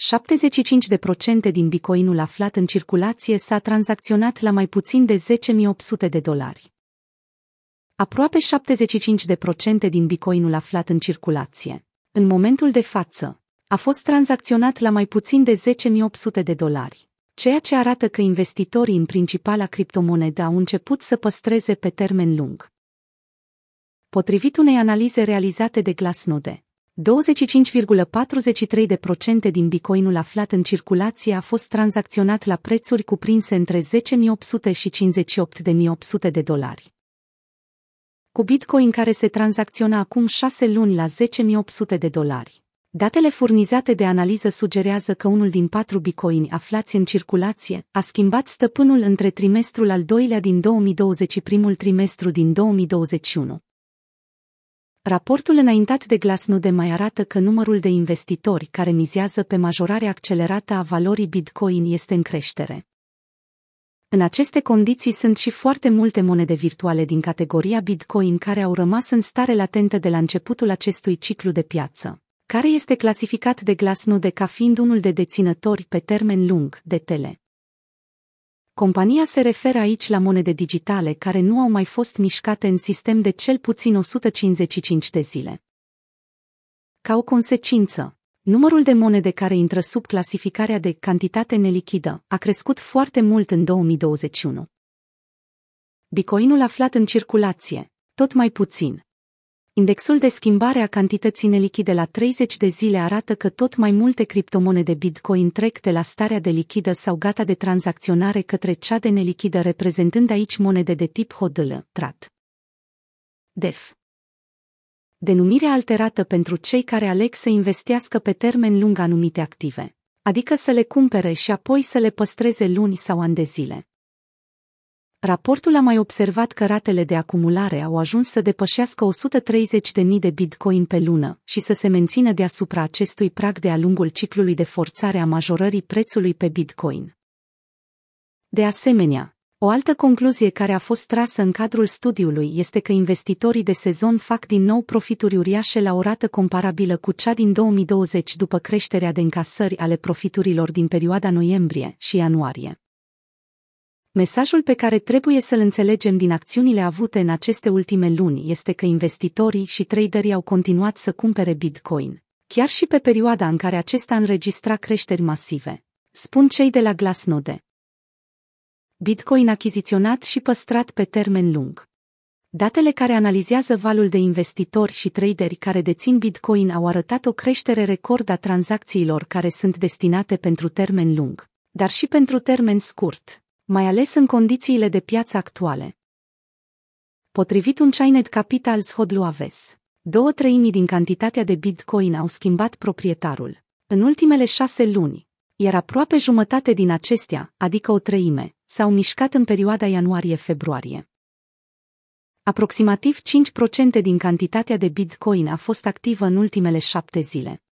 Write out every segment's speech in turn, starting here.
75% din bitcoinul aflat în circulație s-a tranzacționat la mai puțin de 10.800 de dolari. Aproape 75% din bitcoinul aflat în circulație, în momentul de față, a fost tranzacționat la mai puțin de 10.800 de dolari, ceea ce arată că investitorii în principala criptomonedă au început să păstreze pe termen lung. Potrivit unei analize realizate de Glassnode, 25,43% din bitcoinul aflat în circulație a fost tranzacționat la prețuri cuprinse între 10.800 și 58.800 de dolari. Cu bitcoin care se tranzacționa acum 6 luni la 10.800 de dolari. Datele furnizate de analiză sugerează că unul din patru bitcoini aflați în circulație a schimbat stăpânul între trimestrul al doilea din 2020 și primul trimestru din 2021. Raportul înaintat de Glassnode mai arată că numărul de investitori care mizează pe majorarea accelerată a valorii Bitcoin este în creștere. În aceste condiții sunt și foarte multe monede virtuale din categoria Bitcoin care au rămas în stare latentă de la începutul acestui ciclu de piață, care este clasificat de Glassnode ca fiind unul de deținători pe termen lung, de tele. Compania se referă aici la monede digitale care nu au mai fost mișcate în sistem de cel puțin 155 de zile. Ca o consecință, numărul de monede care intră sub clasificarea de cantitate nelichidă a crescut foarte mult în 2021. Bitcoinul aflat în circulație, tot mai puțin, Indexul de schimbare a cantității nelichide la 30 de zile arată că tot mai multe criptomonede Bitcoin trec de la starea de lichidă sau gata de tranzacționare către cea de nelichidă, reprezentând aici monede de tip HODL, TRAT. DEF Denumirea alterată pentru cei care aleg să investească pe termen lung anumite active, adică să le cumpere și apoi să le păstreze luni sau ani de zile. Raportul a mai observat că ratele de acumulare au ajuns să depășească 130.000 de bitcoin pe lună și să se mențină deasupra acestui prag de-a lungul ciclului de forțare a majorării prețului pe bitcoin. De asemenea, o altă concluzie care a fost trasă în cadrul studiului este că investitorii de sezon fac din nou profituri uriașe la o rată comparabilă cu cea din 2020 după creșterea de încasări ale profiturilor din perioada noiembrie și ianuarie. Mesajul pe care trebuie să-l înțelegem din acțiunile avute în aceste ultime luni este că investitorii și traderii au continuat să cumpere Bitcoin, chiar și pe perioada în care acesta înregistra creșteri masive, spun cei de la Glassnode. Bitcoin achiziționat și păstrat pe termen lung. Datele care analizează valul de investitori și traderi care dețin Bitcoin au arătat o creștere record a tranzacțiilor care sunt destinate pentru termen lung, dar și pentru termen scurt, mai ales în condițiile de piață actuale. Potrivit un Chinet Capitals Hodluaves, două treimi din cantitatea de Bitcoin au schimbat proprietarul în ultimele șase luni, iar aproape jumătate din acestea, adică o treime, s-au mișcat în perioada ianuarie-februarie. Aproximativ 5% din cantitatea de Bitcoin a fost activă în ultimele șapte zile.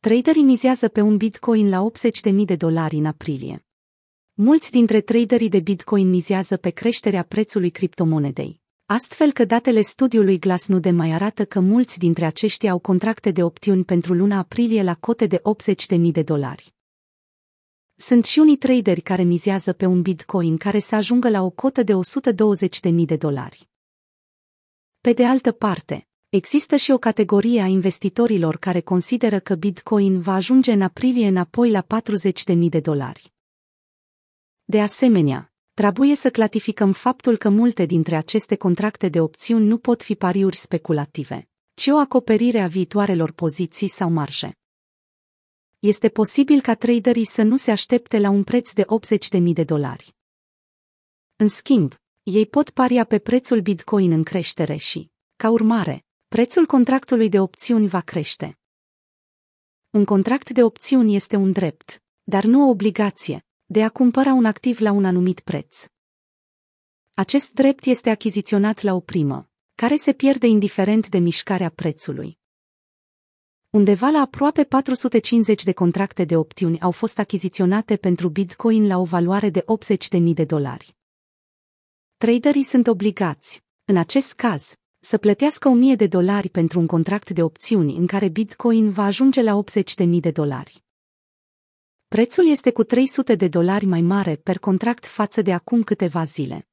Traderii mizează pe un Bitcoin la 80.000 de dolari în aprilie. Mulți dintre traderii de Bitcoin mizează pe creșterea prețului criptomonedei. Astfel că datele studiului Glassnode mai arată că mulți dintre aceștia au contracte de opțiuni pentru luna aprilie la cote de 80.000 de dolari. Sunt și unii traderi care mizează pe un Bitcoin care să ajungă la o cotă de 120.000 de dolari. Pe de altă parte, există și o categorie a investitorilor care consideră că Bitcoin va ajunge în aprilie înapoi la 40.000 de dolari. De asemenea, trebuie să clarificăm faptul că multe dintre aceste contracte de opțiuni nu pot fi pariuri speculative, ci o acoperire a viitoarelor poziții sau marje. Este posibil ca traderii să nu se aștepte la un preț de 80.000 de dolari. În schimb, ei pot paria pe prețul Bitcoin în creștere și, ca urmare, prețul contractului de opțiuni va crește. Un contract de opțiuni este un drept, dar nu o obligație, de a cumpăra un activ la un anumit preț. Acest drept este achiziționat la o primă, care se pierde indiferent de mișcarea prețului. Undeva la aproape 450 de contracte de opțiuni au fost achiziționate pentru Bitcoin la o valoare de 80.000 de dolari. Traderii sunt obligați, în acest caz, să plătească 1000 de dolari pentru un contract de opțiuni în care Bitcoin va ajunge la 80.000 de dolari. Prețul este cu 300 de dolari mai mare per contract față de acum câteva zile.